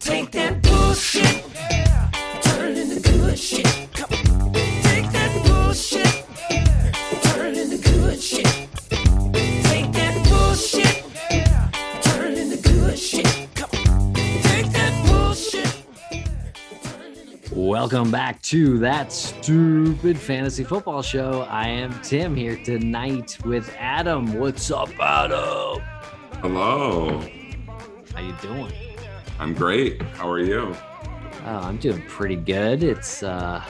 Take that bullshit, turn it into good shit. Come on. Take that bullshit, turn it into good shit. Take that bullshit, turn it into good shit. Come on. Take that bullshit. Welcome back to that stupid fantasy football show. I am Tim here tonight with Adam. What's up, Adam? Hello. How you doing? I'm great. How are you? Oh, I'm doing pretty good. It's uh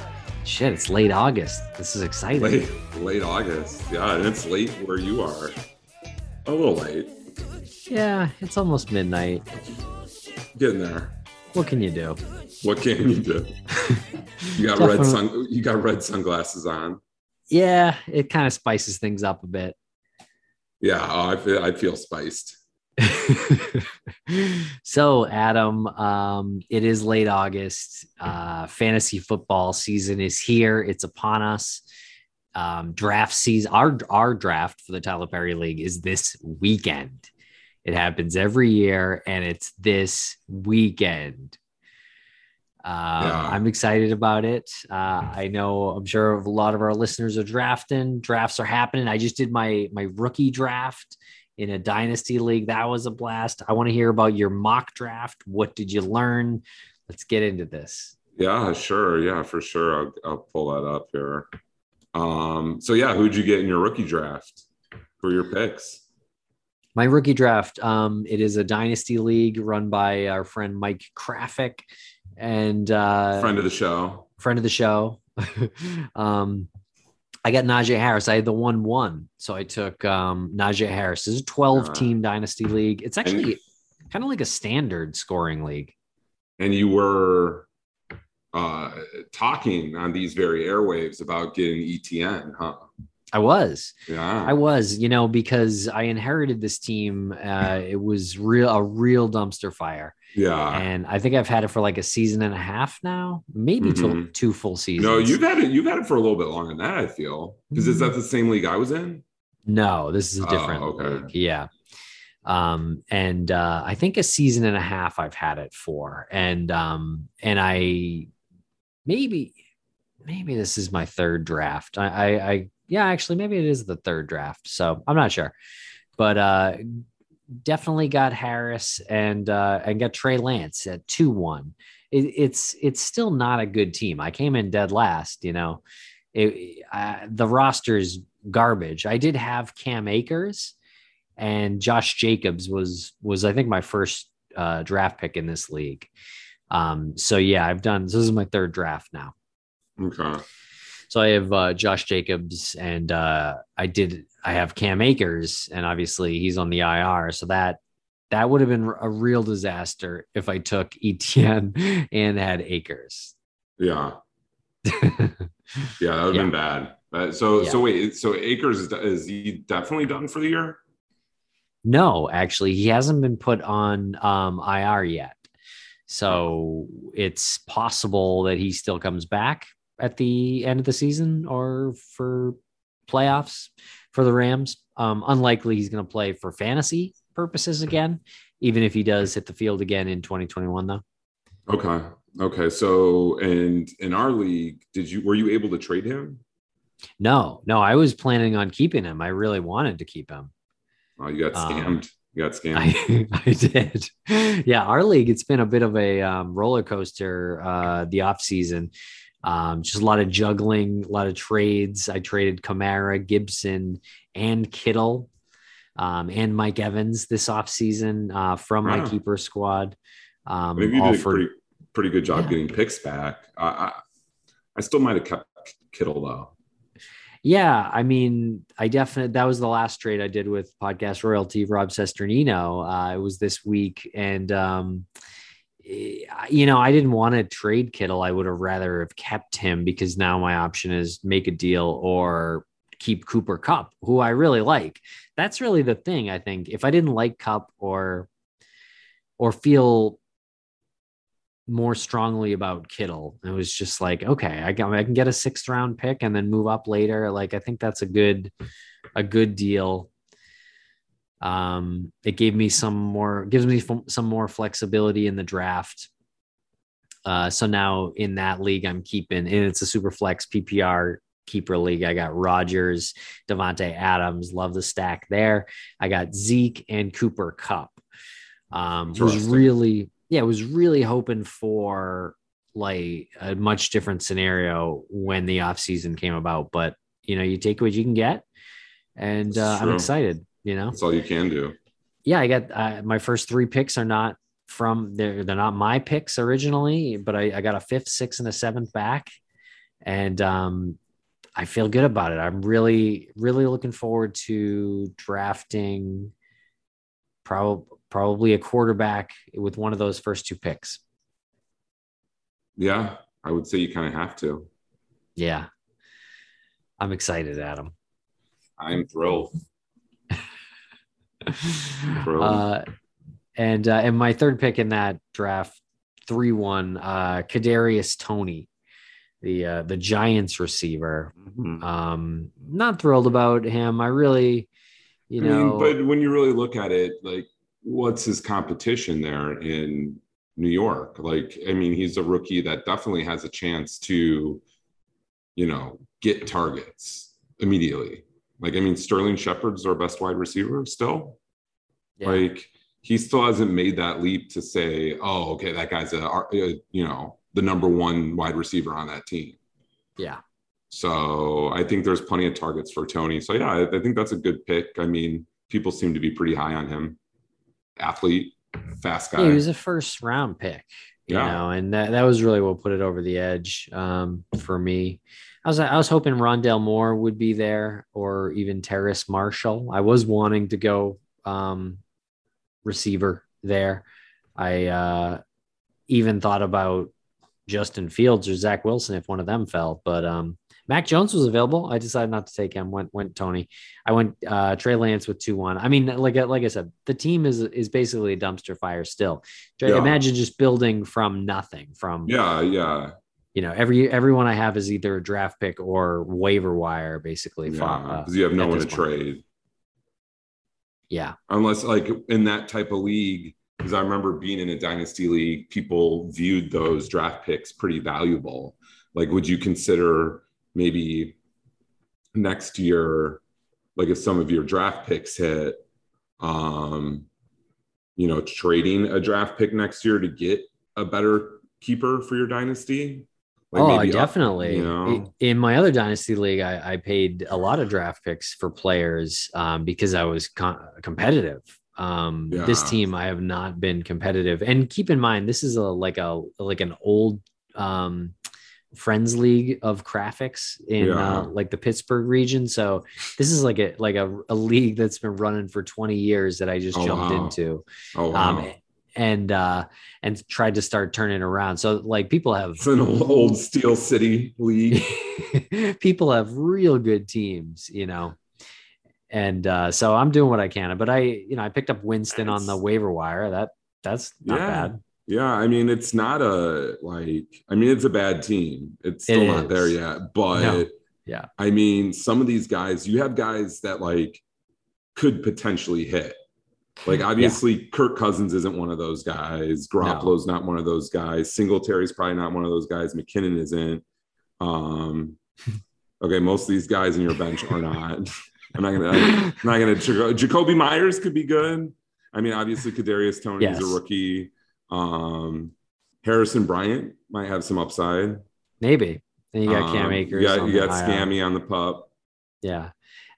shit, it's late August. This is exciting. Late late August. Yeah, and it's late where you are. A little late. Yeah, it's almost midnight. Getting there. What can you do? What can you do? You got red sun you got red sunglasses on. Yeah, it kind of spices things up a bit. Yeah, oh, I feel I feel spiced. so adam um it is late august uh fantasy football season is here it's upon us um draft season our our draft for the tyler perry league is this weekend it happens every year and it's this weekend um, Yeah. I'm excited about it. Uh, I know I'm sure a lot of our listeners are drafting. Drafts are happening. I just did my my rookie draft in a dynasty league. That was a blast. I want to hear about your mock draft. What did you learn? Let's get into this. Yeah, sure. Yeah, for sure. I'll, I'll pull that up here. Um, so yeah, who'd you get in your rookie draft for your picks? My rookie draft. Um, it is a dynasty league run by our friend Mike Krafik and uh, Friend of the show. friend of the show. um, I got Najee Harris. I had the one one, so I took um, Najee Harris. This is a twelve team dynasty league. It's actually kind of like a standard scoring league. And you were uh talking on these very airwaves about getting Etienne, huh? I was. Yeah. I was, you know, because I inherited this team. Uh, it was real a real dumpster fire, yeah. and I think I've had it for like a season and a half now, maybe till Mhm. two full seasons. No, you've had it. You've had it for a little bit longer than that. I feel because is Mm. that the same league I was in? No, this is a Oh, different okay. league. Yeah. Um, and uh, I think a season and a half I've had it for. And um, and I maybe maybe this is my third draft. I, I I yeah, actually maybe it is the third draft. So I'm not sure. But uh definitely got Harris and uh and got Trey Lance at 2-1. It, it's it's still not a good team. I came in dead last, you know. It, uh, the roster's garbage. I did have Cam Akers and Josh Jacobs was was I think my first uh, draft pick in this league. Um, so yeah, I've done this is my third draft now. Okay. So I have uh, Josh Jacobs and uh, I did I have Cam Akers and obviously he's on the IR. So that that would have been a real disaster if I took Etienne and had Akers. Yeah. Yeah, that would have Yeah. been bad. Uh, so Yeah. so wait, so Akers is, is he definitely done for the year? No, actually, he hasn't been put on um, IR yet. So it's possible that he still comes back at the end of the season or for playoffs for the Rams. Um, unlikely he's going to play for fantasy purposes again, even if he does hit the field again in 2021, though. Okay. Okay. So and in our league, did you were you able to trade him? No, no, I was planning on keeping him. I really wanted to keep him. Oh, you got Um, scammed. you got scammed. I, I did. Yeah, our league, it's been a bit of a um, roller coaster uh, the off season. Um, just a lot of juggling, a lot of trades. I traded Kamara, Gibson, and Kittle, um, and Mike Evans this off season uh, from my keeper squad. Um, Maybe you did a pretty pretty good job Yeah. getting picks back. I, I I still might have kept Kittle though. Yeah, I mean, I definitely that was the last trade I did with podcast royalty Rob Cesternino. Uh, it was this week, and um, you know, I didn't want to trade Kittle. I would have rather have kept him because now my option is make a deal or keep Cooper Kupp, who I really like. That's really the thing. I think if I didn't like Cup or or feel more strongly about Kittle, it was just like, okay, I can I can get a sixth round pick and then move up later. Like I think that's a good a good deal. Um, it gave me some more gives me some more flexibility in the draft. Uh, so now in that league, I'm keeping, and it's a super flex PPR keeper league. I got Rodgers, Davante Adams, love the stack there. I got Zeke and Cooper Kupp. Um, was really, yeah, was really hoping for like a much different scenario when the offseason came about, but you know, you take what you can get, and uh, I'm excited. You know, That's all you can do. yeah, I got uh, my first three picks are not from they're they're not my picks originally, but I, I got a fifth, sixth, and a seventh back, and um, I feel good about it. I'm really really looking forward to drafting probably probably a quarterback with one of those first two picks. Yeah, I would say you kind of have to. Yeah, I'm excited, Adam. I'm thrilled. Uh, and uh, and my third pick in that draft, three one, uh, Kadarius Toney, the uh, the Giants receiver. Mhm. Um, not thrilled about him. I really, you I know, mean, but when you really look at it, like, what's his competition there in New York? Like, I mean, he's a rookie that definitely has a chance to, you know, get targets immediately. Like, I mean, Sterling Shepard's our best wide receiver still. Yeah, Like, he still hasn't made that leap to say, oh, okay, that guy's a, a you know, the number one wide receiver on that team. yeah, So I think there's plenty of targets for Toney. So yeah, I, I think that's a good pick. I mean, people seem to be pretty high on him. Athlete, fast guy. yeah. He was a first round pick, you Yeah. know, and that, that was really what put it over the edge um, for me. I was I was hoping Rondale Moore would be there, or even Terrace Marshall. I was wanting to go um, receiver there. I uh, even thought about Justin Fields or Zach Wilson if one of them fell, but um, Mac Jones was available. I decided not to take him. Went went Toney. I went uh, Trey Lance with two one. I mean, like like I said, the team is is basically a dumpster fire still. Yeah. Imagine just building from nothing. From yeah, yeah, you know every everyone I have is either a draft pick or waiver wire, basically. yeah. Uh, Because you have no one to point. trade yeah, unless like in that type of league. Because I remember being in a dynasty league, people viewed those draft picks pretty valuable. Like, would you consider maybe next year, like if some of your draft picks hit, um, you know, trading a draft pick next year to get a better keeper for your dynasty? Like oh, maybe up, definitely. you know? In my other dynasty league, I, I paid a lot of draft picks for players um, because I was competitive. Um, This team, I have not been competitive. And keep in mind, this is a like a like an old um, friends league of graphics in Yeah. uh, like the Pittsburgh region. So this is like a like a, a league that's been running for 20 years that I just Oh, jumped wow. into. Oh, wow. And uh and tried to start turning around. So like people have it's an old, old Steel City league. people have real good teams, you know. And uh, so I'm doing what I can. But I, you know, I picked up Winston on the waiver wire. That that's not Yeah. bad. Yeah, I mean, it's not a like. I mean, it's a bad team. It's still It not there yet. But No. Yeah. I mean, some of these guys, you have guys that like could potentially hit. Like obviously, Kirk Cousins isn't one of those guys. Garoppolo's not one of those guys. Singletary's probably not one of those guys. McKinnon isn't. Um, okay, most of these guys in your bench are not. I'm not gonna. I'm not gonna. Jakobi Meyers could be good. I mean, obviously, Kadarius Toney is Yes. a rookie. Um, Harrison Bryant might have some upside. Maybe. Then you got Cam Um, Akers. You got, you got Scammy on the pup. Yeah.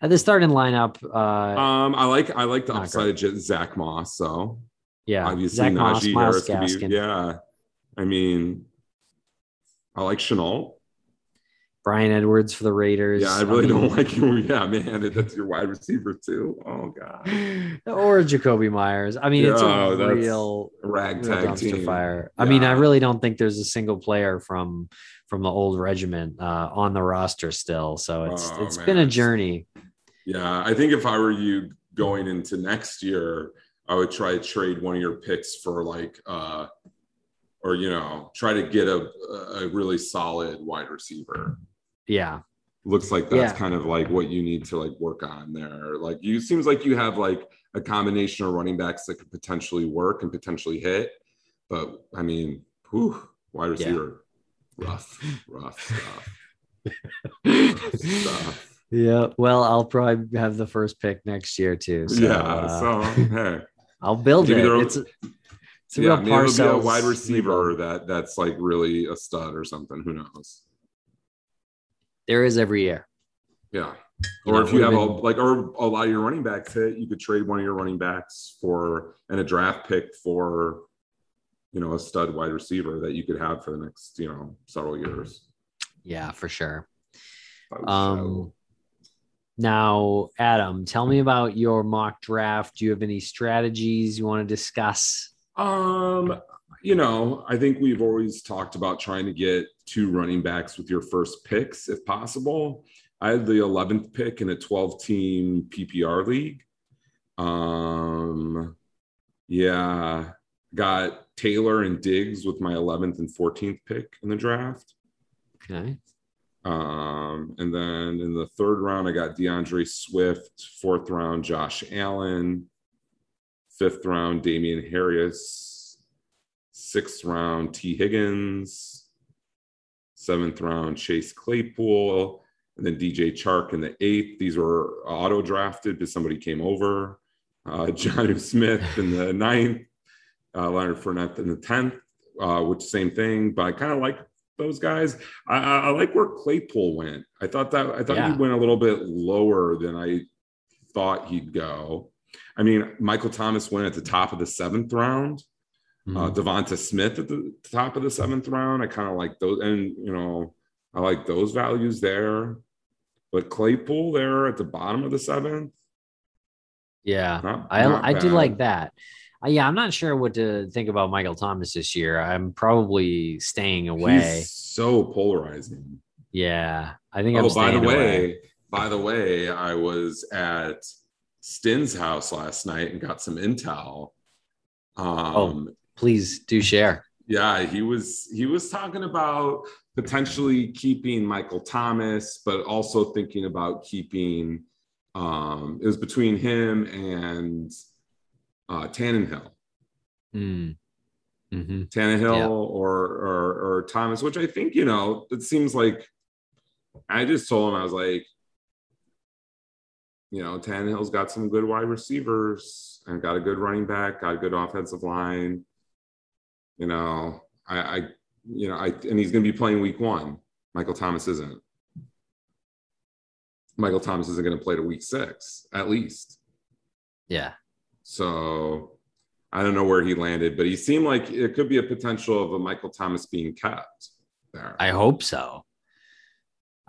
At the starting lineup, uh, Um, I like I like the upside of Zach Moss. So yeah. obviously Zach Moss, Najee Miles Harris be. Yeah, I mean, I like Chenault. Bryan Edwards for the Raiders. Yeah, I really don't like you. Yeah, man, that's your wide receiver too. Oh god, or Jakobi Meyers. I mean, it's Yeah, a real, ragtag team. fire. I mean, I really don't think there's a single player from from the old regiment uh, on the roster still. So it's Oh, it's man, been a journey. Yeah, I think if I were you going into next year, I would try to trade one of your picks for like uh or you know, try to get a a really solid wide receiver. Yeah, Looks like that's Yeah. kind of like what you need to like work on there. Like you seems like you have like a combination of running backs that could potentially work and potentially hit. But I mean, whew, wide receiver, rough, rough stuff. rough stuff. Yeah. Well, I'll probably have the first pick next year too. So, yeah. uh, so hey. I'll build Maybe it. It's a, it's a yeah, real maybe it'll be a wide receiver that that's like really a stud or something. Who knows? There is every year. Yeah. You or know, if you have we've a like or a lot of your running backs hit, you could trade one of your running backs for and a draft pick for you know a stud wide receiver that you could have for the next you know several years. Yeah, for sure. Um, now, Adam, tell me about your mock draft. Do you have any strategies you want to discuss? Um, you know, I think we've always talked about trying to get two running backs with your first picks if possible. I had the 11th pick in a 12 team PPR league. Um, yeah, got Taylor and Diggs with my 11th and 14th pick in the draft. Okay. Um, and then in the third round, I got DeAndre Swift, fourth round, Josh Allen, fifth round, Damien Harris, sixth round, Tee Higgins, seventh round, Chase Claypool, and then DJ Chark in the eighth. These were auto drafted because somebody came over. Uh, Jonnu Smith in the ninth, uh, Leonard Fournette in the tenth, uh, which same thing, but I kind of like those guys. I, I, I like where Claypool went. I thought that I thought Yeah. he went a little bit lower than I thought he'd go. I mean, Michael Thomas went at the top of the seventh round. Uh, Mhm. Devonta Smith at the top of the seventh round. I kind of like those, and you know, I like those values there. But Claypool there at the bottom of the seventh. yeah, Not, I not I do like that. Uh, yeah, I'm not sure what to think about Michael Thomas this year. I'm probably staying away. He's so polarizing. yeah, I think I'm Oh, by the way, away. by the way, I was at Stin's house last night and got some intel. Um, Oh. Please do share. yeah, he was he was talking about potentially keeping Michael Thomas, but also thinking about keeping. Um, it was between him and uh, Tannehill. Mm. hmm Tannehill Yeah. or, or or Thomas, which I think you know it seems like. I just told him I was like, you know, Tannehill's got some good wide receivers and got a good running back, got a good offensive line. You know, I, I you know, I and he's going to be playing week one. Michael Thomas isn't. Michael Thomas isn't going to play to week six at least. Yeah. So I don't know where he landed, but he seemed like it could be a potential of a Michael Thomas being kept there. I hope so.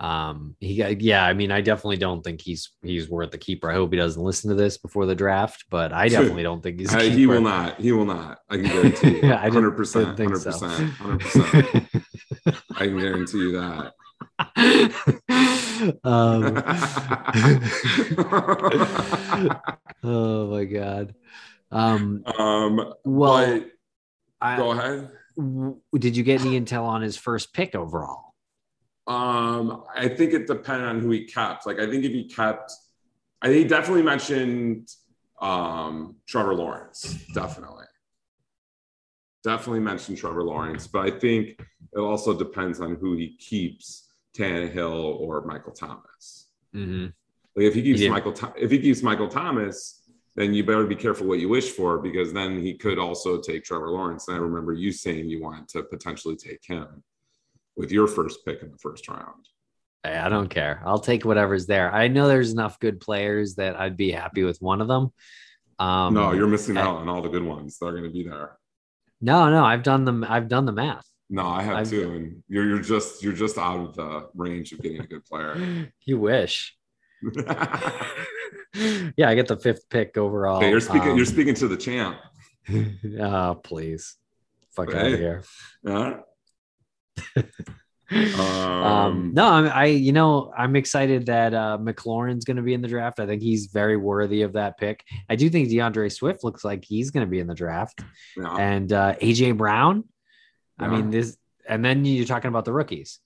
Um, he yeah, I mean, I definitely don't think he's he's worth the keeper. I hope he doesn't listen to this before the draft, but I definitely don't think he's. he will not. He will not. I can guarantee you. Hundred percent. Hundred percent. Hundred percent. I can guarantee you that. um, oh my god. Um, um. well, I, go ahead. w- did you get any intel on his first pick overall? Um, I think it depended on who he kept. Like, I think if he kept, I think he definitely mentioned um, Trevor Lawrence. Definitely, definitely mentioned Trevor Lawrence. But I think it also depends on who he keeps, Tannehill or Michael Thomas. Mm-hmm. Like, if he keeps Yeah. Michael, if he keeps Michael Thomas, then you better be careful what you wish for because then he could also take Trevor Lawrence. And I remember you saying you wanted to potentially take him with your first pick in the first round. Hey, I don't care. I'll take whatever's there. I know there's enough good players that I'd be happy with one of them. Um, no, you're missing I- out on all the good ones. They're going to be there. no, no. I've done them. I've done the math. No, I have I've- two, and you're you're just you're just out of the range of getting a good player. You wish. yeah, I get the fifth pick overall. you're speaking. Um, you're speaking to the champ. oh, please. Fuck out of here. Uh, Um, Um, no, I'm, I, you know, I'm excited that uh, McLaurin's going to be in the draft. I think he's very worthy of that pick. I do think DeAndre Swift looks like he's going to be in the draft, yeah. and uh, AJ Brown. I mean, this, and then you're talking about the rookies,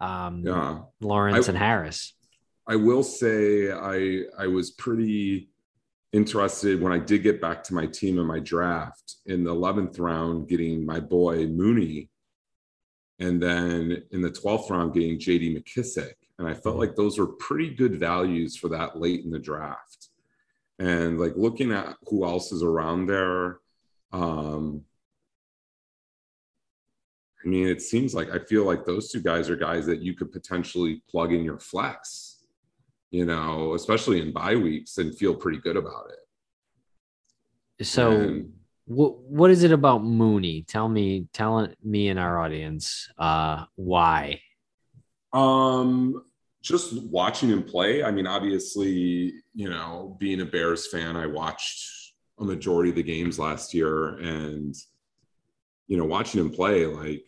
um, yeah. Lawrence I- and Harris. I will say I I was pretty interested when I did get back to my team in my draft in the 11th round getting my boy Mooney and then in the 12th round getting JD McKissic and I felt like those were pretty good values for that late in the draft. And like looking at who else is around there um I mean, it seems like I feel like those two guys are guys that you could potentially plug in your flex, you know, especially in bye weeks and feel pretty good about it. So, And- what what is it about Mooney? Tell me, tell me and our audience, uh, why? Um, just watching him play. I mean, obviously, you know, being a Bears fan, I watched a majority of the games last year, and you know, watching him play, like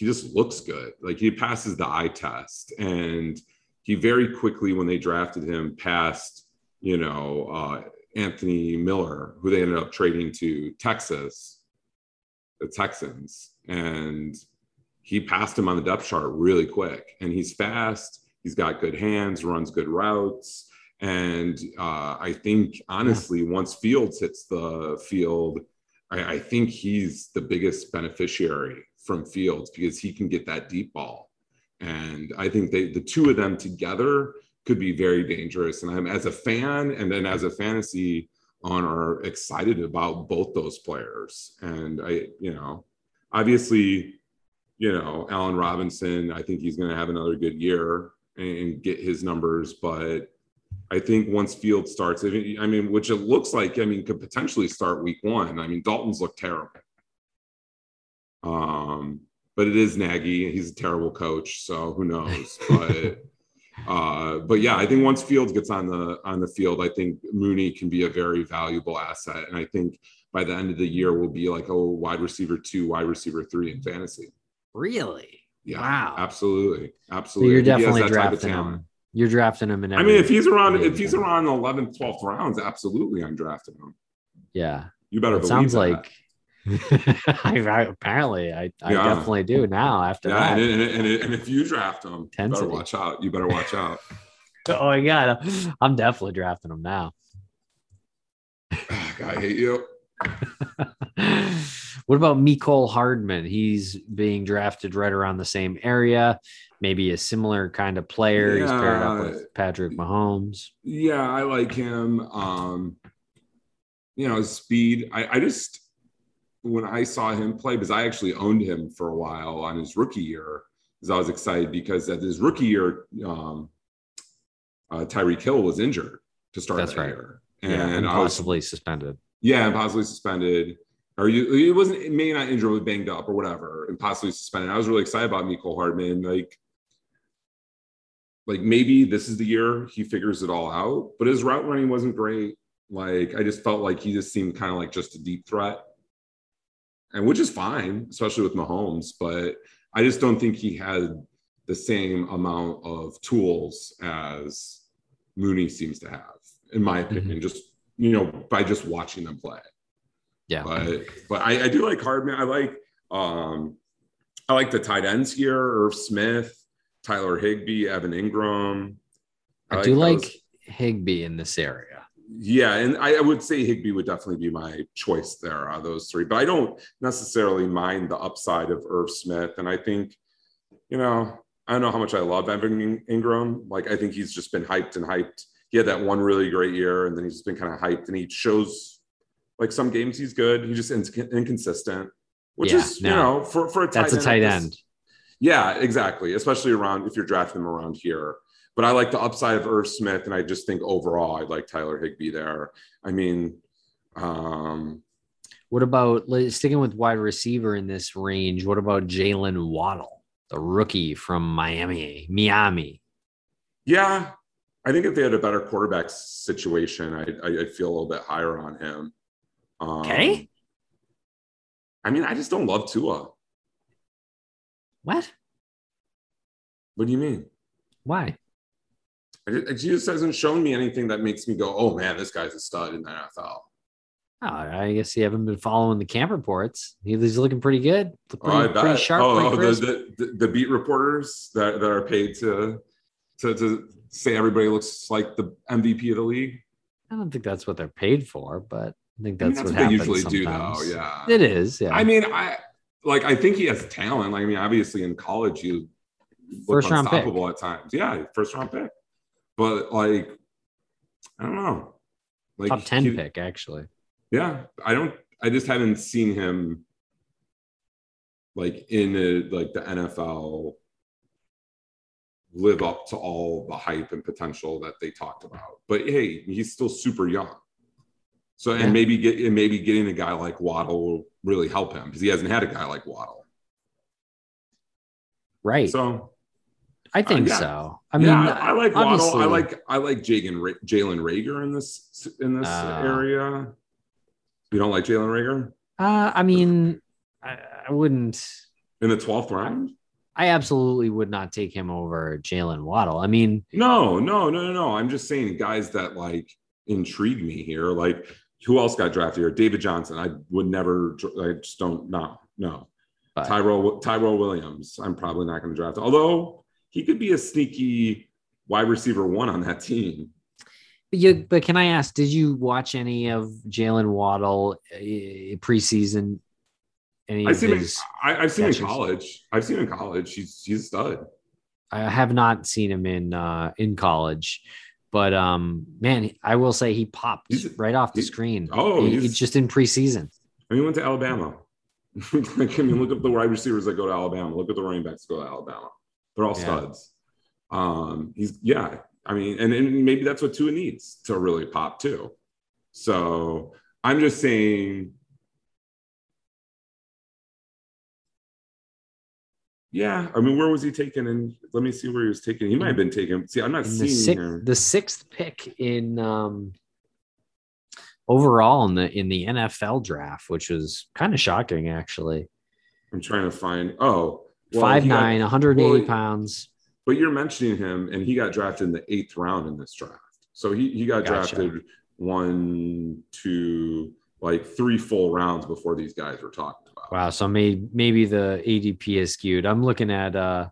he just looks good. Like he passes the eye test, and he very quickly, when they drafted him, passed, you know, uh, Anthony Miller, who they ended up trading to Texas, the Texans, and he passed him on the depth chart really quick. And he's fast. He's got good hands, runs good routes. And uh, I think, honestly, once Fields hits the field, I, I think he's the biggest beneficiary from Fields because he can get that deep ball. And I think they, the two of them together could be very dangerous. And I'm as a fan and then as a fantasy owner excited about both those players. And I, you know, obviously, you know, Allen Robinson, I think he's going to have another good year and get his numbers. But I think once Field starts, I mean, which it looks like, I mean, could potentially start week one. I mean, Dalton's look terrible. Um, but it is Nagy. He's a terrible coach, so who knows? But uh, but yeah, I think once Fields gets on the on the field, I think Mooney can be a very valuable asset, and I think by the end of the year we'll be like a wide receiver two, wide receiver three in fantasy. Really? Yeah, Wow. absolutely, So absolutely. you're he has definitely that type of drafting him. You're drafting him in. I mean, if he's around, if he's around the 11th, 12th rounds, absolutely, I'm drafting him. yeah, You better it believe sounds that. like. I, apparently, I, I Yeah. definitely do now. After yeah, that, and, and, and, and if you draft him, you better watch out. You better watch out. oh my god, I'm definitely drafting him now. I hate you. what about Mecole Hardman? He's being drafted right around the same area, maybe a similar kind of player. He's paired up with Patrick Mahomes. Yeah, I like him. Um, you know, speed. I, I just when I saw him play, because I actually owned him for a while on his rookie year, because I was excited because at his rookie year, um, uh, Tyreek Hill was injured to start That's that right. year, Yeah, and and I was possibly suspended. yeah, and possibly suspended. Or you, it wasn't it may not injured, was banged up or whatever, and possibly suspended. I was really excited about Mecole Hardman. Like, like maybe this is the year he figures it all out. But his route running wasn't great. Like, I just felt like he just seemed kind of like just a deep threat, and which is fine, especially with Mahomes. But I just don't think he had the same amount of tools as Mooney seems to have, in my opinion. Just you know, by just watching them play. Yeah. But but I, I do like Hardman. I like um I like the tight ends here, Irv Smith, Tyler Higbee, Evan Engram. I, do like those. Higbee in this area. Yeah, and I, I would say Higbee would definitely be my choice there out of those three. But I don't necessarily mind the upside of Irv Smith. And I think, you know, I don't know how much I love Evan Engram. Like I think he's just been hyped and hyped. He had that one really great year, and then he's just been kind of hyped, and he shows like some games he's good. He's just in- inconsistent, which Yeah, is no. you know for for a tight That's a tight end. Yeah, exactly. Especially around if you're drafting them around here. But I like the upside of Irv Smith, and I just think overall I like Tyler Higbee there. I mean, um, What about sticking with wide receiver in this range? What about Jaylen Waddle, the rookie from Miami? Miami. Yeah, I think if they had a better quarterback situation, I I I'd feel a little bit higher on him. Um, Okay. I mean, I just don't love Tua. What? What do you mean? Why? He just hasn't shown me anything that makes me go, "Oh man, this guy's a stud in the NFL." Oh, I guess you haven't been following the camp reports. He's looking pretty good. Oh, Pretty, pretty sharp. oh, pretty oh, the, the the beat reporters that, that are paid to to to say everybody looks like the MVP of the league. I don't think that's what they're paid for, but I think I mean, that's, what, they happens usually do, though. sometimes. Yeah, It is. Yeah. I mean, I like. I think he has talent. Like, I mean, obviously in college, you look First unstoppable at times. Yeah, first round pick. But like, I don't know. Like top 10 he- pick, actually. Yeah, I don't. I just haven't seen him like in a, like the NFL live up to all the hype and potential that they talked about. But hey, he's still super young. So and Yeah. maybe get and maybe getting a guy like Waddle will really help him because he hasn't had a guy like Waddle. Right. So I think yeah. so. I mean, yeah, I, I like Waddle. I like I like Jalen Ra- Jalen Reagor in this in this Ah. area. You don't like Jalen Reagor Uh, I mean, I, I wouldn't. in the twelfth round? I absolutely would not take him over Jaylen Waddle. I mean, No, no, no, no, no. I'm just saying guys that like intrigue me here. Like who else got drafted here? David Johnson. I would never. I just don't. No, no. But- Tyrell Tyrell Williams. I'm probably not going to draft. Although he could be a sneaky wide receiver one on that team. but you, but can I ask? Did you watch any of Jaylen Waddle uh, preseason? Any I've seen him. I, I've seen him in college. I've seen him in college. He's he's a stud. I have not seen him in uh, in college, but um, man, I will say he popped He's- right off the he- screen. oh, He- he's- he just in preseason. I mean, he went to Alabama. like, I mean, look at the wide receivers that go to Alabama. Look at the running backs that go to Alabama. They're all Yeah. studs. Um, he's yeah. I mean, and, and maybe that's what Tua needs to really pop too. So I'm just saying. Yeah, I mean, where was he taken? And let me see where he was taken. He might have been taken. See, I'm not In the seeing sixth, here. the sixth pick in um, overall in the in the NFL draft, which was kind of shocking actually. I'm trying to find. Oh, well, Five he got- nine, 180 well, pounds. But you're mentioning him, and he got drafted in the eighth round in this draft. So he he got Gotcha. drafted one, two, like three full rounds before these guys were talking about. Wow, so maybe maybe the ADP is skewed. I'm looking at uh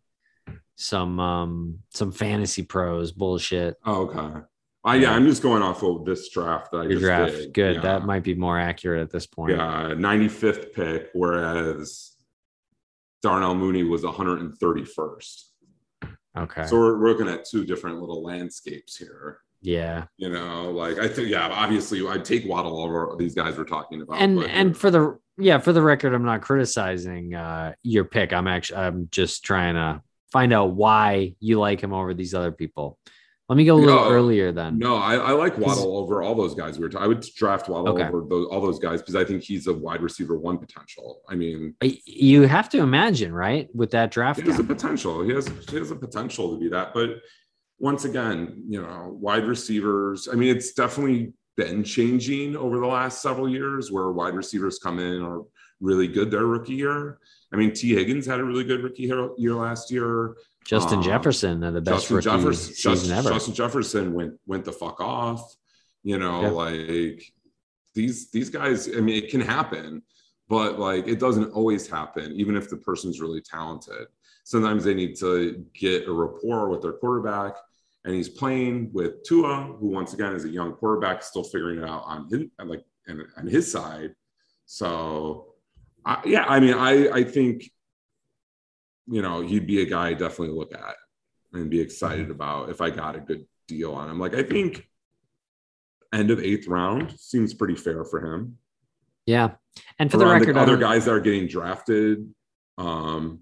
some um some fantasy pros bullshit. Oh, okay. I yeah, I'm just going off of this draft that I Your just draft, did. good. Yeah. That might be more accurate at this point. yeah, 95th pick, whereas Darnell Mooney was 131st. Okay. So we're, we're looking at two different little landscapes here. yeah. You know, like I think, yeah, obviously I'd take Waddle over these guys we're talking about. and but- and for the yeah for the record i'm not criticizing uh your pick i'm actually i'm just trying to find out why you like him over these other people let me go a little No, earlier then No, I, I like Waddle over all those guys we were. T- I would draft Waddle Okay. over those, all those guys because I think he's a wide receiver one potential. I mean, you have to imagine right with that draft he has a potential. He has he has a potential to be that. But once again, you know, wide receivers. I mean, it's definitely been changing over the last several years where wide receivers come in are really good their rookie year. I mean, Tee Higgins had a really good rookie year, year last year. Justin um, jefferson had the best Justin rookie Jefferson, season Justin, ever Justin Jefferson went went the fuck off. You know, Yeah. like these these guys. I mean, it can happen, but like it doesn't always happen. Even if the person's really talented, sometimes they need to get a rapport with their quarterback. And he's playing with Tua, who once again is a young quarterback, still figuring it out on his like and on his side. So, I, yeah, I mean, I I think you know he'd be a guy I definitely look at and be excited about if I got a good deal on him. Like I think end of eighth round seems pretty fair for him. yeah and for the record I other guys that are getting drafted, um,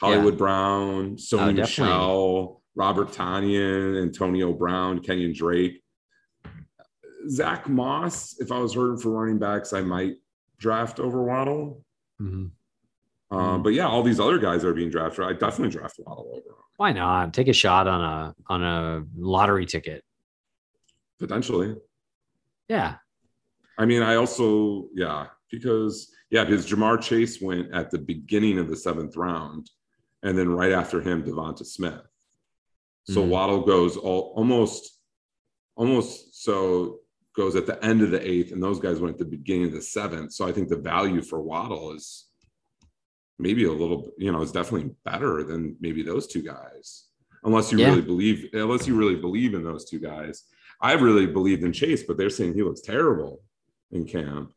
Hollywood Brown, Sony Oh. Michel, Robert Tonyan, Antonio Brown, Kenyon Drake. Zach Moss, if I was hurting for running backs, I might draft over Waddle. Mhm. Um, but yeah, all these other guys are being drafted. I definitely draft Waddle over Why not take a shot on a on a lottery ticket? potentially. Yeah, I mean, I also yeah because yeah because Ja'Marr Chase went at the beginning of the seventh round, and then right after him Devonta Smith. So Mhm. Waddle goes all almost almost so goes at the end of the eighth, and those guys went at the beginning of the seventh. So I think the value for Waddle is maybe a little, you know, is definitely better than maybe those two guys. Unless you Yeah. really believe, unless you really believe in those two guys. I really believed in Chase, but they're saying he looks terrible in camp.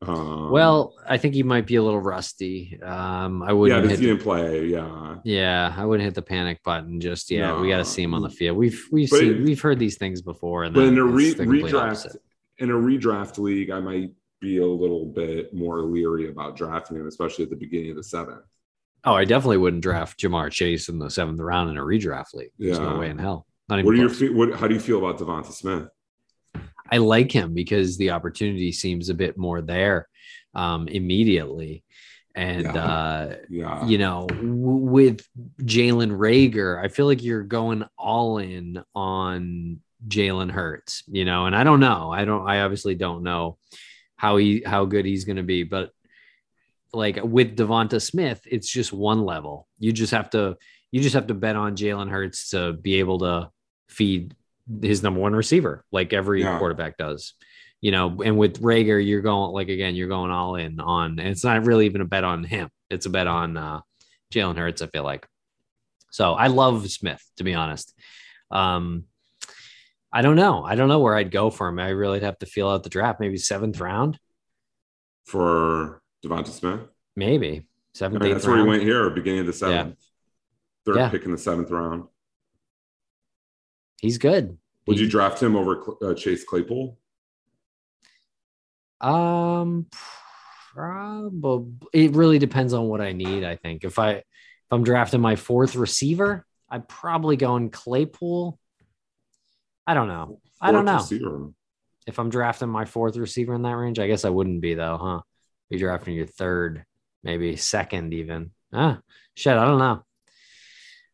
Um, well, I think he might be a little rusty. Um, I wouldn't. but hit he the- didn't play. Yeah, yeah, I wouldn't hit the panic button just yet. we got to see him on the field. We've we've But- seen we've heard these things before, and but in a re- it's the complete redraft, opposite. in a redraft league, I might be a little bit more leery about drafting him, especially at the beginning of the seventh. Oh, I definitely wouldn't draft Ja'Marr Chase in the seventh round in a redraft league. There's Yeah. no way in hell. Not even What are your close. fe- what? How do you feel about Devonta Smith? I like him because the opportunity seems a bit more there um, immediately. And, Yeah. uh, Yeah, you know, w- with Jalen Reagor, I feel like you're going all in on Jalen Hurts, you know, and I don't know. I don't, I obviously don't know how he, how good he's going to be, but like with Devonta Smith, it's just one level. You just have to, you just have to bet on Jalen Hurts to be able to feed his number one receiver, like every Yeah. quarterback does. You know, and with Reagor, you're going like again, you're going all in on, and it's not really even a bet on him. It's a bet on uh, Jalen Hurts. I feel like. So I love Smith, to be honest. Um, I don't know. I don't know where I'd go for him. I really have to feel out the draft. Maybe seventh round, for Devonta Smith. maybe I seventh. mean, eighth that's where he went here, beginning of the seventh. Third Yeah. pick in the seventh round. He's good. Would you draft him over uh, Chase Claypool? Um, probably. It really depends on what I need. I think if I if I'm drafting my fourth receiver, I'd probably go in Claypool. I don't know. I don't know receiver. if I'm drafting my fourth receiver in that range. I guess I wouldn't be though, huh? Be drafting your third, maybe second, even. Ah, shit. I don't know.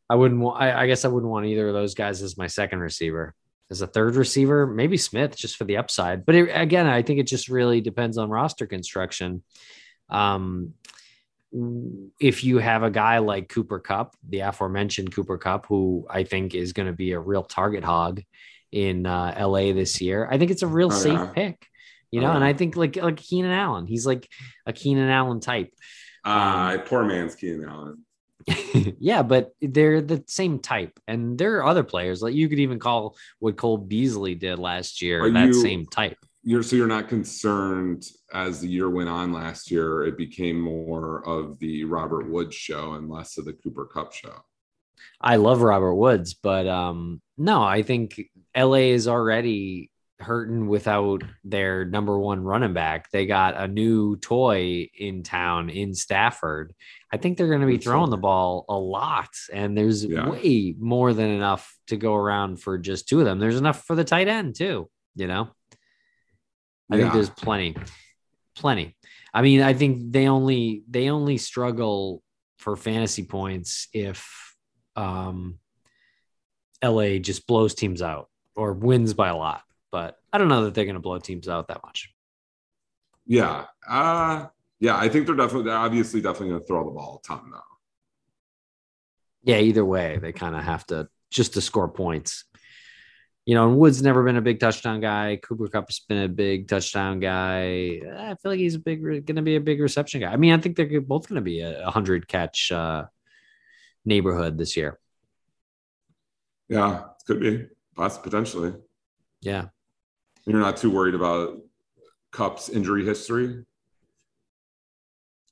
I wouldn't want. I, I guess I wouldn't want either of those guys as my second receiver. As a third receiver, maybe Smith just for the upside. But it, again, I think it just really depends on roster construction. Um, if you have a guy like Cooper Kupp, the aforementioned Cooper Kupp, who I think is going to be a real target hog in uh, LA this year, I think it's a real Oh, safe yeah. pick. You Oh, know, and. I think like like Keenan Allen, he's like a Keenan Allen type. Uh, poor man's Keenan Allen. yeah, but they're the same type, and there are other players like you could even call what Cole Beasley did last year Are that you- same type. You're so you're not concerned as the year went on last year. It became more of the Robert Woods show and less of the Cooper Kupp show. I love Robert Woods, but um, no, I think LA is already hurting without their number one running back. They got a new toy in town in Stafford. I think they're going to be throwing the ball a lot, and there's Yeah. way more than enough to go around for just two of them. There's enough for the tight end too. You know, I think there's plenty, plenty. I mean, I think they only they only struggle for fantasy points if um, LA just blows teams out or wins by a lot. But I don't know that they're going to blow teams out that much. Yeah. Uh yeah, I think they're definitely they're obviously definitely gonna throw the ball a ton though. Yeah, either way, they kind of have to just to score points. You know, and Woods never been a big touchdown guy. Cooper Kupp's been a big touchdown guy. I feel like he's a big, going to be a big reception guy. I mean, I think they're both going to be a hundred catch uh, neighborhood this year. Yeah, it could be poss- potentially. Yeah, You're not too worried about Kupp's injury history.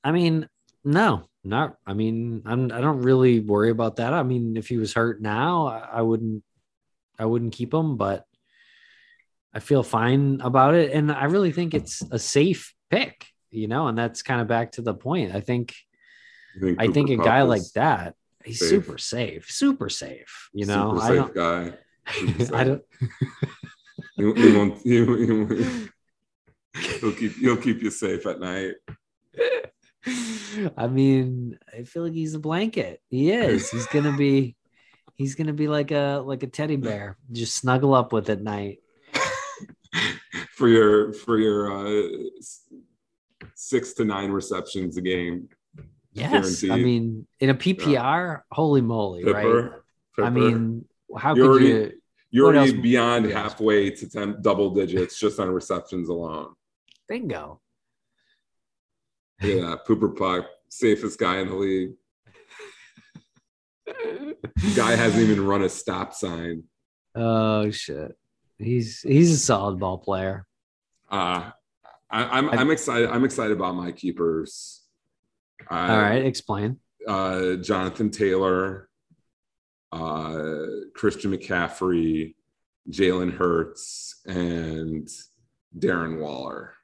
I mean, no, not. I mean, I'm, I don't really worry about that. I mean, if he was hurt now, I, I wouldn't, I wouldn't keep him. But I feel fine about it, and I really think it's a safe pick. You know, and that's kind of back to the point. I think, I think, I think a guy like that, he's safe. super safe, super safe. You know, super I don't, guy. Super I don't. He, he won't, he, he won't- he'll keep he'll keep you safe at night. I mean, I feel like he's a blanket. He is. He's gonna be. He's gonna be like a like a teddy bear. Just snuggle up with at night. for your for your uh, six to nine receptions a game. Yes, I mean, in a PPR, holy moly, right? Pipper, I mean, how You could already- you? you're already else- beyond else? halfway to 10 double digits just on receptions alone. Bingo. Yeah, Pooper Puck, safest guy in the league. Guy hasn't even run a stop sign. Oh shit. He's he's a solid ball player. Uh, I, I'm I'm excited. I'm excited about my keepers. Uh, All right, explain. uh, Jonathan Taylor, uh, Christian McCaffrey, Jalen Hurts, and Darren Waller.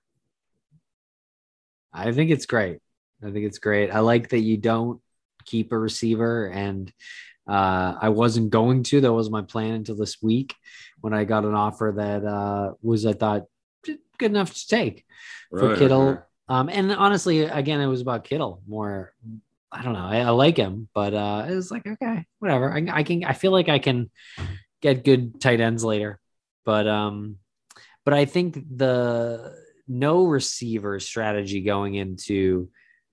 I think it's great. I think it's great. I like that you don't keep a receiver, and uh, I wasn't going to. That was my plan until this week when I got an offer that uh, was I thought good enough to take for Kittle. right. Um, and honestly, again, it was about Kittle more. I don't know. I, I like him, but uh, it was like okay, whatever. I, I can. I feel like I can get good tight ends later, but um, but I think the no receiver strategy going into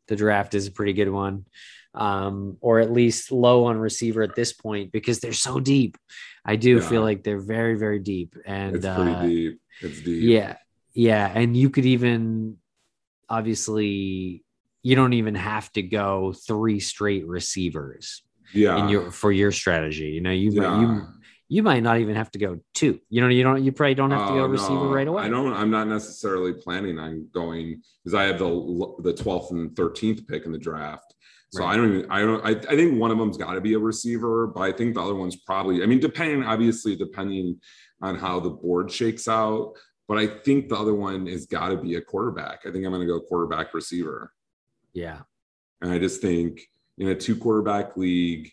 the draft is a pretty good one, um, or at least low on receiver at this point because they're so deep. I do Yeah. feel like they're very very deep, and It's pretty uh, deep. It's deep. yeah, yeah, and you could even obviously you don't even have to go three straight receivers Yeah. in your for your strategy. You know, you might yeah. you you might not even have to go two. You know, you don't you probably don't have to Oh, go receiver no, right away. I don't. I'm not necessarily planning on going because I have the the 12th and 13th pick in the draft. So Right. I don't even. I don't. I, I think one of them's got to be a receiver, but I think the other one's probably. I mean, depending obviously depending on how the board shakes out. But I think the other one has got to be a quarterback. I think I'm going to go quarterback receiver. Yeah. And I just think in a two quarterback league,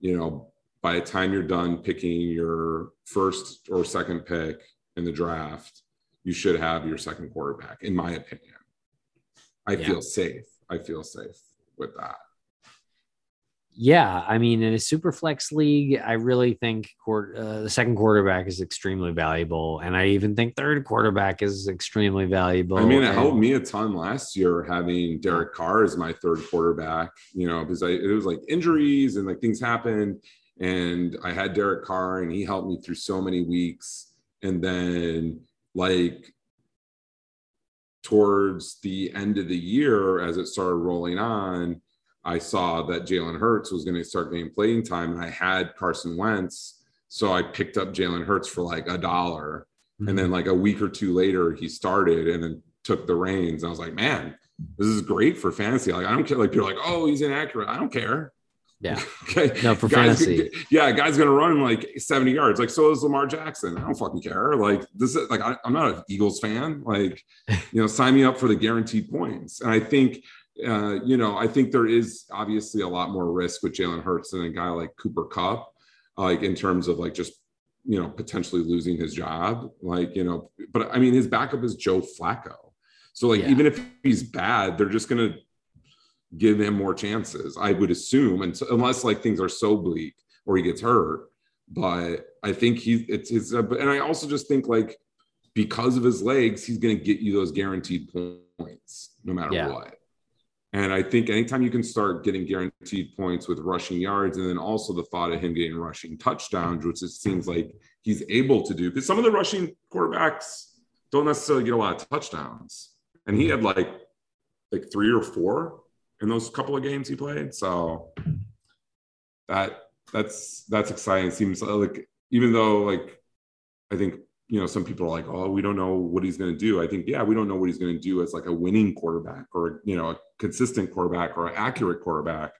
you know, by the time you're done picking your first or second pick in the draft, you should have your second quarterback, in my opinion. I Yeah. feel safe. I feel safe with that. Yeah, I mean, in a super flex league, I really think quar- uh, the second quarterback is extremely valuable, and I even think third quarterback is extremely valuable. I mean, it and- helped me a ton last year having Derek Carr as my third quarterback, you know, because I, it was like injuries and like things happened. And I had Derek Carr and he helped me through so many weeks. And then, like, towards the end of the year, as it started rolling on, I saw that Jalen Hurts was going to start getting playing time. And I had Carson Wentz. So I picked up Jalen Hurts for like a dollar. And then mhm. like a week or two later, he started and then took the reins. I was like, man, this is great for fantasy. Like, I don't care. Like, people are like, oh, he's inaccurate. I don't care. Yeah. okay. No, for Guys- fantasy. Yeah, guy's gonna run like 70 yards. Like, so is Lamar Jackson. I don't fucking care. Like, this is like I, I'm not an Eagles fan. Like, you know, sign me up for the guaranteed points. And I think uh, you know, I think there is obviously a lot more risk with Jalen Hurts than a guy like Cooper Kupp, like in terms of like just you know potentially losing his job. Like you know, but I mean his backup is Joe Flacco. So like Yeah. even if he's bad, they're just gonna give him more chances. I would assume, and so, unless like things are so bleak or he gets hurt. But I think he it's his, and I also just think like because of his legs, he's to get you those guaranteed points no matter Yeah. what. And I think anytime you can start getting guaranteed points with rushing yards, and then also the thought of him getting rushing touchdowns, which it seems like he's able to do, because some of the rushing quarterbacks don't necessarily get a lot of touchdowns, and he had like like three or four in those couple of games he played. So that that's that's exciting. It seems like even though like I think you know some people are like, oh, we don't know what he's going to do. I think yeah, we don't know what he's going to do as like a winning quarterback or you know a consistent quarterback or an accurate quarterback.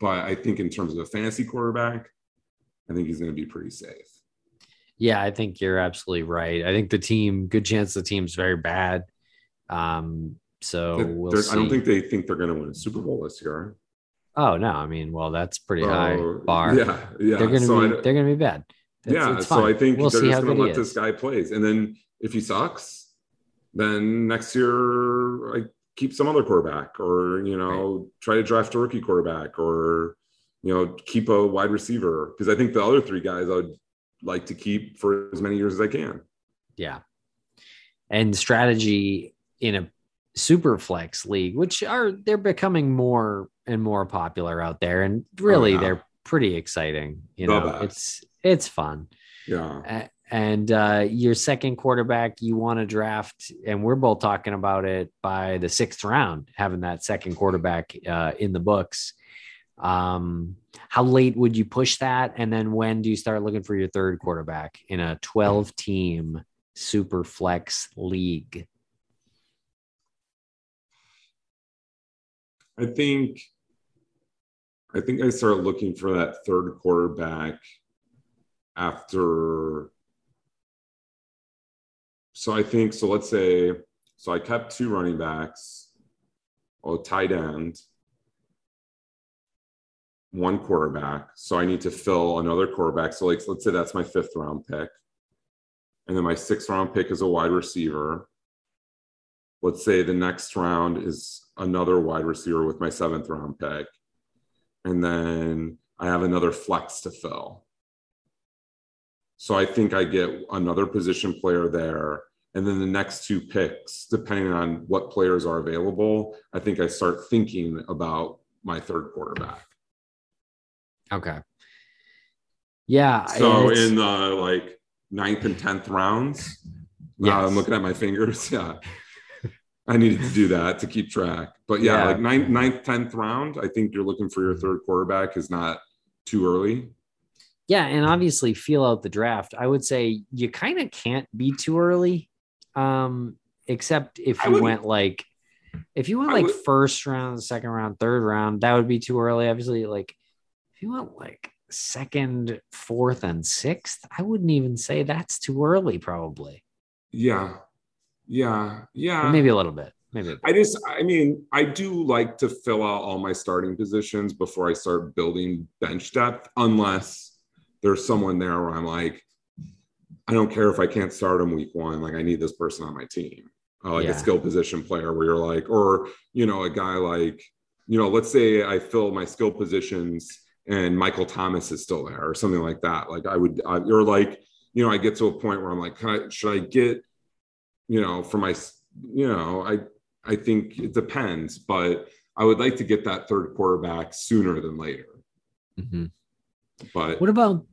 But I think in terms of a fantasy quarterback, I think he's going to be pretty safe. Yeah, I think you're absolutely right. I think the team, good chance the team's very bad. Um, so we'll. I don't think they think they're going to win a Super Bowl this year. oh no, I mean, well, that's pretty high bar. Yeah, yeah. they're gonna So be, they're gonna be bad. It's- yeah, it's so. I think we'll they're just going to let is. this guy plays, and then if he sucks, then next year I keep some other quarterback, or you know, try to draft a rookie quarterback, or you know, keep a wide receiver because I think the other three guys I would like to keep for as many years as I can. Yeah. And strategy in a super flex league, which are they're becoming more and more popular out there. And oh, really yeah. they're pretty exciting. You know, it's it's fun. Yeah. And uh, your second quarterback, you want to draft, and we're both talking about it by the sixth round, having that second quarterback uh, in the books. Um, how late would you push that? And then when do you start looking for your third quarterback in a 12 team super flex league? I think I think I started looking for that third quarterback after so I think so let's say so I kept two running backs, a tight end, one quarterback. So I need to fill another quarterback. So like let's say that's my fifth round pick. And then my sixth round pick is a wide receiver let's say the next round is another wide receiver with my seventh round pick. And then I have another flex to fill. So I think I get another position player there. And then the next two picks, depending on what players are available, I think I start thinking about my third quarterback. Okay. Yeah. So it's- in the like ninth and tenth rounds, yeah, Yes. I'm looking at my fingers. Yeah. I needed to do that to keep track. But yeah, Yeah. like ninth, ninth, tenth round, I think you're looking for your third quarterback is not too early. Yeah, and obviously feel out the draft. I would say you kind of can't be too early, um, except if you would- went like if you went I like would- first round, second round, third round, that would be too early. Obviously, like if you went like second, fourth, and sixth, I wouldn't even say that's too early. Probably, Yeah. Yeah. Yeah. Or maybe a little bit. Maybe. a bit. I just, I mean, I do like to fill out all my starting positions before I start building bench depth, unless there's someone there where I'm like, I don't care if I can't start him week one. Like, I need this person on my team, uh, like Yeah. a skill position player where you're like, or, you know, a guy like, you know, let's say I fill my skill positions and Michael Thomas is still there or something like that. Like, I would, I, or like, you know, I get to a point where I'm like, can I, should I get, you know, for my, you know, I, I think it depends, but I would like to get that third quarterback sooner than later. Mhm. But What about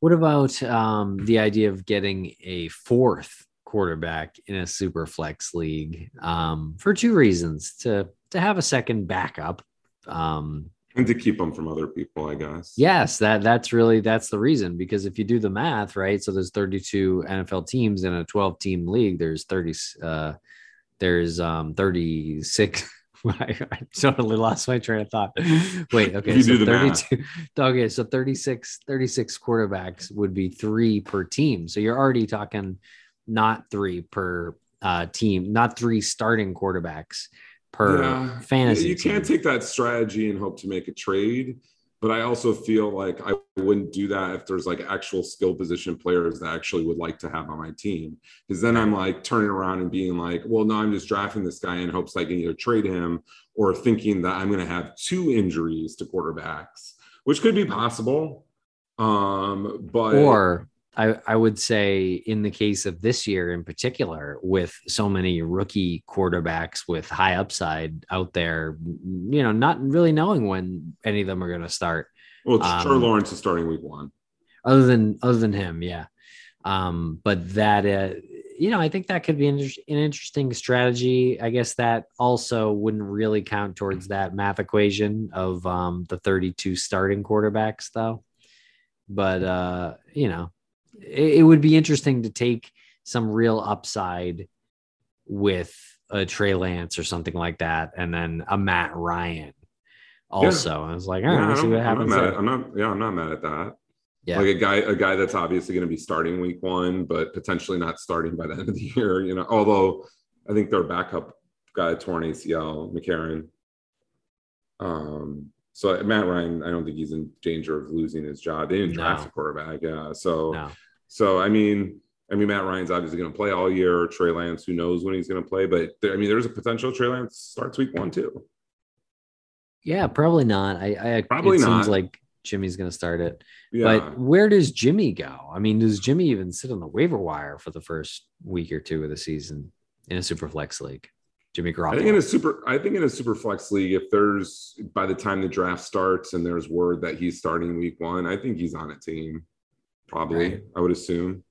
what about um, the idea of getting a fourth quarterback in a super flex league um, for two reasons to to have a second backup. Um, and to keep them from other people, I guess. yes, that that's really that's the reason because if you do the math, right? So there's 32 NFL teams in a 12 team league. There's 30 uh, there's um 36 I I totally lost my train of thought. Wait, okay. you so do the math. 32 okay, so 36 36 quarterbacks would be 3 per team. So you're already talking not 3 per uh team, not 3 starting quarterbacks per Yeah. fantasy. You can't take that strategy and hope to make a trade. But I also feel like I wouldn't do that if there's like actual skill position players that I actually would like to have on my team. Because then I'm like turning around and being like, well, no, I'm just drafting this guy in hopes I can either trade him or thinking that I'm going to have two injuries to quarterbacks, which could be possible. Um, but or I, I would say in the case of this year in particular, with so many rookie quarterbacks with high upside out there, you know, not really knowing when any of them are going to start. well, Trevor um, Lawrence is starting week one. other than other than him yeah um but that uh you know i think that could be an, an interesting strategy i guess that also wouldn't really count towards that math equation of um the 32 starting quarterbacks though but uh you know it, would be interesting to take some real upside with a Trey Lance or something like that, and then a Matt Ryan also. I was like, all right, Yeah, let's see I'm- what I'm happens. not mad at- I'm not, yeah, I'm not mad at that. Yeah. Like a guy, a guy that's obviously going to be starting week one, but potentially not starting by the end of the year. You know, although I think their backup guy torn ACL, McCarron. Um, so Matt Ryan, I don't think he's in danger of losing his job. They didn't draft No. a quarterback, yeah. So, No. So I mean, I mean, Matt Ryan's obviously going to play all year. Trey Lance, who knows when he's going to play? But there, I mean, there's a potential Trey Lance starts week one too. Yeah, probably not. I, I Probably it not. seems like Jimmy's going to start it. Yeah, But where does Jimmy go? I mean, does Jimmy even sit on the waiver wire for the first week or two of the season in a super flex league? Jimmy Garoppolo. I think in a super, I think in a super flex league, if there's by the time the draft starts and there's word that he's starting week one, I think he's on a team. Probably, Right. I would assume.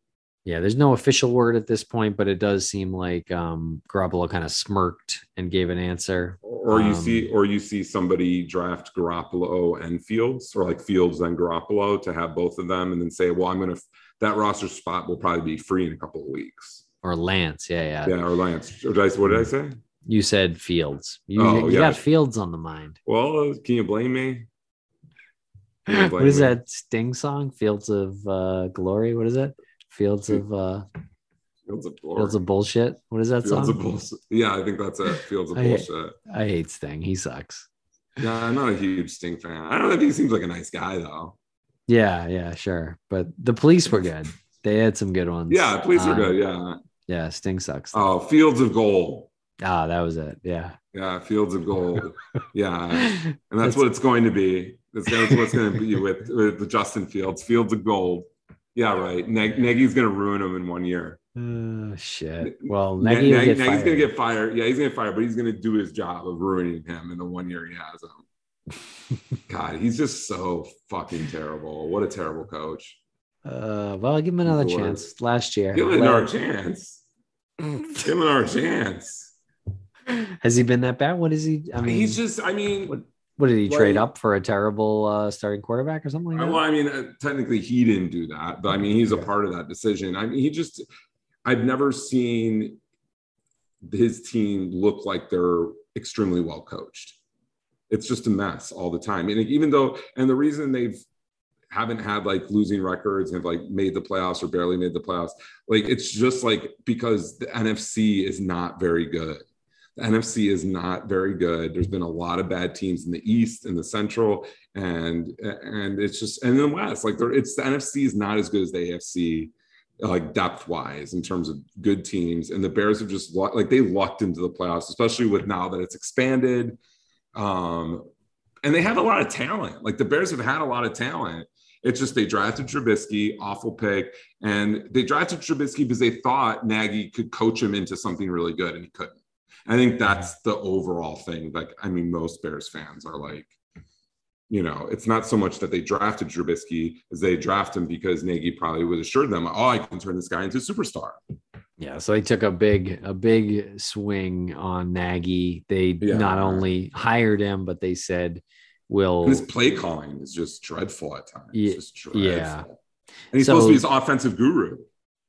Yeah, there's no official word at this point, but it does seem like um, Garoppolo kind of smirked and gave an answer. Or you Um, see, or you see somebody draft Garoppolo and Fields, or like Fields and Garoppolo to have both of them, and then say, "Well, I'm gonna that roster spot will probably be free in a couple of weeks." Or Lance. Yeah, yeah. Yeah, or Lance. Or did I, what did I say? You said Fields. You, Oh, you yeah. got Fields on the mind. Well, can you blame me? What is that Sting song? Fields of uh, Glory. What is it? Fields of uh, Fields of Fields of bullshit. What is that Fields song? of bullshit. Yeah, I think that's it. Fields of I- bullshit. I hate Sting. He sucks. Yeah, I'm not a huge Sting fan. I don't know if he seems like a nice guy though. Yeah, yeah, sure. But the police were good. They had some good ones. Yeah, police are Um, good. Yeah. Yeah, Sting sucks. Oh, Fields of Gold. Ah, that was it. Yeah. Yeah, Fields of Gold. Yeah, and that's That's- what it's going to be. That's that's what it's going to be with with the Justin Fields. Fields of Gold. Yeah, right. Neg- Nagy's going to ruin him in one year. Oh shit. Well, Nagy Neg- Nagy's going to get fired. Yeah, he's going to get fired, but he's going to do his job of ruining him in the one year he has him. God, he's just so fucking terrible. What a terrible coach. Uh, well, give him another chance. Last year, Give him another chance. Give him another chance. Has he been that bad? What is he? I mean, he's just, I mean, what, what did he trade up for a terrible uh, starting quarterback or something like that? well, I mean, uh, technically he didn't do that, but I mean, he's a part of that decision. I mean, he just, I've never seen his team look like they're extremely well coached. It's just a mess all the time. And even though, and the reason they've haven't had like losing records and have like made the playoffs or barely made the playoffs, like it's just like because the NFC is not very good. The NFC is not very good. There's been a lot of bad teams in the East and the Central, and and it's just and in the West, like there, it's the NFC is not as good as the AFC, like depth wise in terms of good teams. And the Bears have just like they lucked into the playoffs, especially with now that it's expanded. Um, and they have a lot of talent. Like the Bears have had a lot of talent. It's just they drafted Trubisky, awful pick, and they drafted Trubisky because they thought Nagy could coach him into something really good, and he couldn't. I think that's the overall thing. Like, I mean, most Bears fans are like, you know, it's not so much that they drafted Trubisky as they draft him because Nagy probably would assured them, oh, I can turn this guy into a superstar. Yeah, so they took a big a big swing on Nagy. They Yeah. not only hired him, but they said, "We'll." His play calling is just dreadful at times. Ye- It's just dreadful. yeah. And he's So- supposed to be his offensive guru.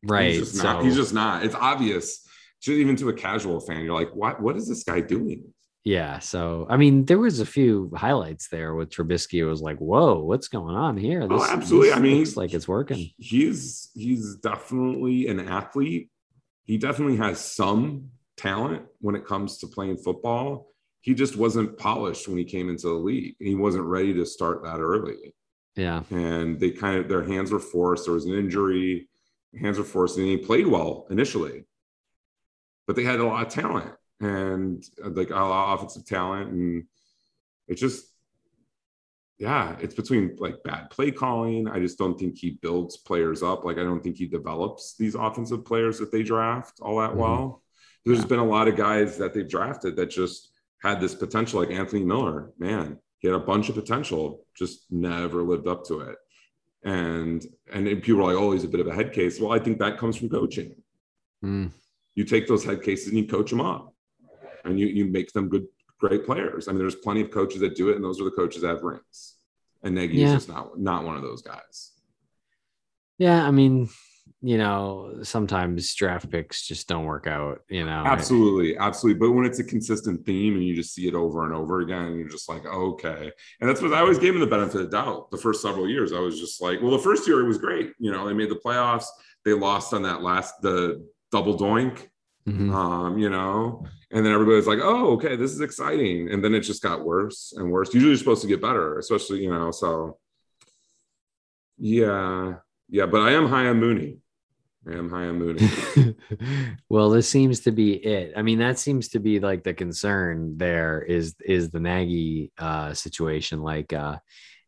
right. He's just so not. He's just not. It's obvious. To- Even to a casual fan, you're like, what? What is this guy doing? yeah. So I mean, there was a few highlights there with Trubisky. It was like, "Whoa, what's going on here?" Oh, this, Oh, absolutely. I mean, looks like it's working. He's he's definitely an athlete. He definitely has some talent when it comes to playing football. He just wasn't polished when he came into the league. He wasn't ready to start that early. Yeah. and they kind of their hands were forced. There was an injury, hands were forced, and he played well initially, but they had a lot of talent and uh, like a lot of offensive talent, and it just, yeah, it's between like bad play calling. I just don't think he builds players up. Like I don't think he develops these offensive players that they draft all that Mhm. well. There's Yeah. been a lot of guys that they've drafted that just had this potential, like Anthony Miller. Man, he had a bunch of potential, just never lived up to it. And and people are like, oh, he's a bit of a head case. Well, I think that comes from coaching. Mm, You take those head cases and you coach them up, and you you make them good, great players. I mean, there's plenty of coaches that do it, and those are the coaches that have rings. And Nagy Yeah. is just not not one of those guys. yeah. I mean, you know, sometimes draft picks just don't work out. You know. Absolutely, absolutely. But when it's a consistent theme and you just see it over and over again, you're just like, okay. And that's what I always gave him the benefit of doubt. The first several years, I was just like, well, the first year it was great. You know, they made the playoffs. They lost on that last the double doink. Mhm. Um, you know, and then everybody's like, oh, okay, this is exciting. And then it just got worse and worse. Usually you're supposed to get better, especially, you know, so yeah, yeah, but I am high on Mooney. I am high on Mooney. well, this seems to be it. I mean, that seems to be like the concern there is is the Nagy uh situation. Like uh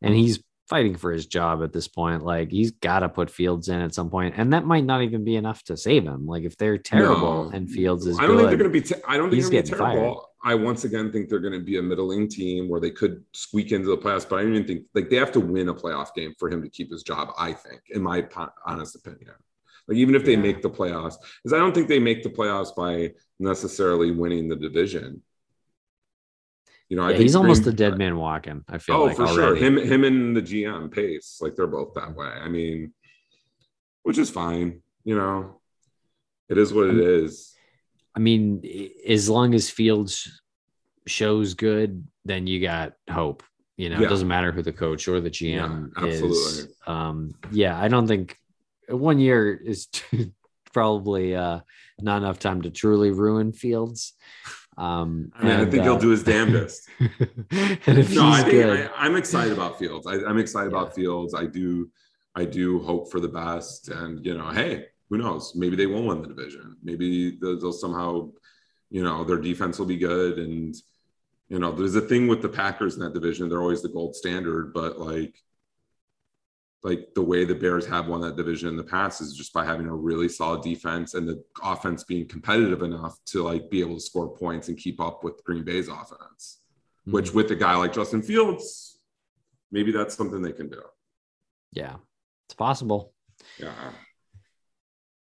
and he's fighting for his job at this point. Like he's gotta put Fields in at some point, and that might not even be enough to save him. Like if they're terrible No. and Fields is I don't think they're going to be. Te- I don't think He's they're going to be getting terrible. I once again think they're going to be a middling team where they could squeak into the playoffs, but I don't even think like they have to win a playoff game for him to keep his job. I think, in my honest opinion, like even if they Yeah. make the playoffs, because I don't think they make the playoffs by necessarily winning the division. You know, I yeah, he's almost Green- a dead man walking. I feel Oh, like for sure. Him, him, and the GM Pace, like they're both that way. I mean, which is fine. You know, it is what it is. I mean, as long as Fields shows good, then you got hope. You know, Yeah. it doesn't matter who the coach or the GM Yeah, is. Um, yeah, I don't think one year is probably uh, not enough time to truly ruin Fields. Um, I mean, I and, think he'll uh, do his and if no, I think. I, I'm excited about Fields. I, I'm excited Yeah. about Fields. I do, I do hope for the best. And you know, hey, who knows? Maybe they won't win the division. Maybe they'll, they'll somehow, you know, their defense will be good. And you know, there's a thing with the Packers in that division. They're always the gold standard, but like, like the way the Bears have won that division in the past is just by having a really solid defense and the offense being competitive enough to like be able to score points and keep up with Green Bay's offense Hmm. which with a guy like Justin Fields, maybe that's something they can do. yeah, it's possible. Yeah.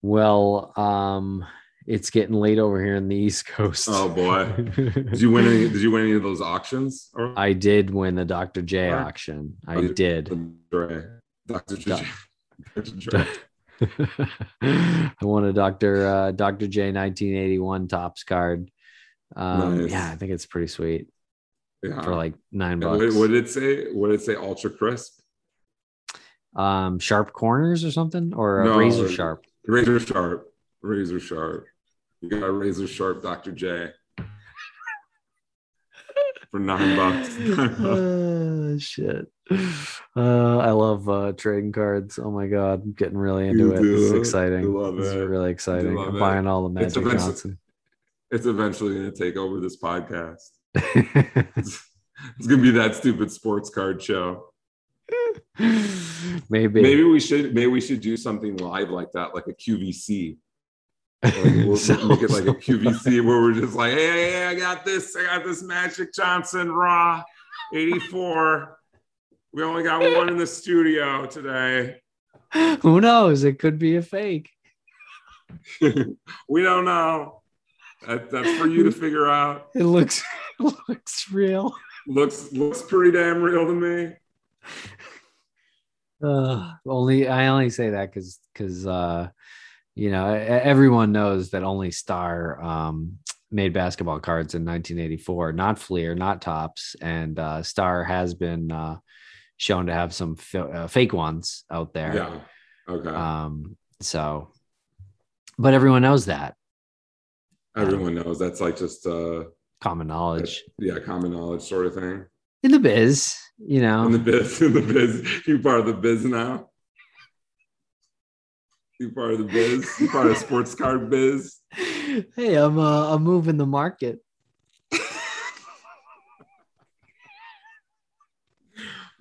Well, um, it's getting late over here in the East Coast. Oh boy. Did you win any did you win any of those auctions? Or I did win the Dr. J auction. I did. Dr. Doc- Dr. Dre. I won a Dr. Uh, Dr. J 1981 Topps card. Um, Nice. Yeah, I think it's pretty sweet Yeah. for like nine bucks. what, what did it say? What did it say? Ultra crisp? um, sharp corners or something, or a No, razor sharp. Razor sharp. Razor sharp. You got a razor sharp Dr. J. For nine bucks. Nine bucks. Uh, shit. Uh, I love uh, trading cards. Oh my god, I'm getting really into You it. It's You exciting. love It's it. really exciting. I'm it. buying all the It's Magic eventually- Johnson. It's eventually gonna take over this podcast. It's gonna be that stupid sports card show. maybe. Maybe we should maybe we should do something live like that, like a QVC. Like we'll So- make it like a QVC where we're just like, hey, hey, I got this, I got this Magic Johnson Raw 84. We only got one in the studio today. Who knows? It could be a fake. we don't know. That, that's for you to figure out. It looks it looks real. Looks looks pretty damn real to me. Uh, only I only say that because because uh, you know everyone knows that only Star um, made basketball cards in 1984, not Fleer, not Topps, and uh, Star has been uh, shown to have some f- uh, fake ones out there. Yeah. Okay. Um, so, but everyone knows that Everyone knows that's like just uh common knowledge yeah, common knowledge sort of thing. in the biz. You know, In the biz, in the biz, you part of the biz now. You part of the biz. You part of sports card biz. hey, I'm uh, I'm moving the market.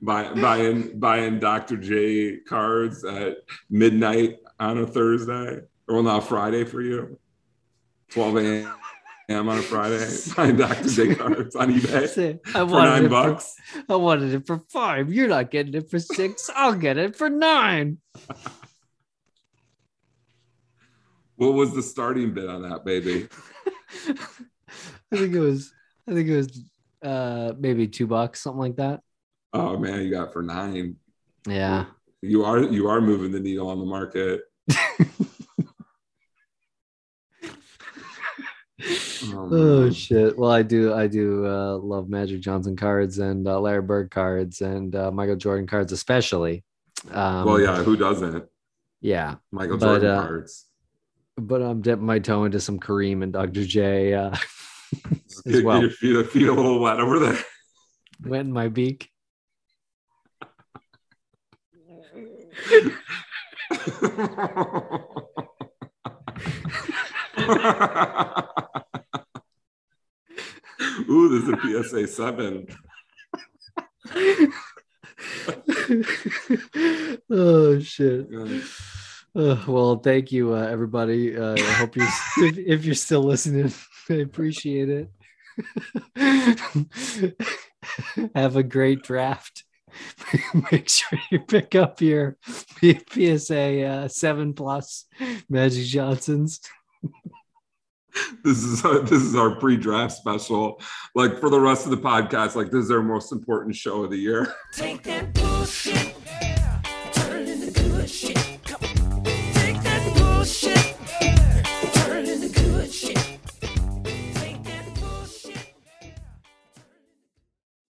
Buy, buying buying Dr. J cards at midnight on a Thursday. Well, not Friday for you. 12 a.m. on a Friday. Buying Dr. J cards on eBay I for nine bucks. For, I wanted it for five. You're not getting it for six. I'll get it for nine. What was the starting bid on that, baby? I think it was. I think it was uh maybe two bucks, something like that. Oh man, you got for nine. Yeah. You are you are moving the needle on the market. Oh, Oh shit! Well, I do. I do uh, love Magic Johnson cards and uh, Larry Bird cards and uh, Michael Jordan cards, especially. Um, well, yeah, who doesn't? yeah. Michael But, Jordan uh, cards. But I'm dipping my toe into some Kareem and Dr. J uh, as well. your feet, feet a little wet over there. Went in my beak. Ooh, this is a PSA seven. oh shit. Yeah. Uh, well, thank you, uh, everybody. Uh, I hope you, if, if you're still listening, I appreciate it. Have a great draft. Make sure you pick up your PSA uh, seven plus Magic Johnsons. This is this is our pre-draft special. Like for the rest of the podcast, like this is our most important show of the year. Take that bullshit.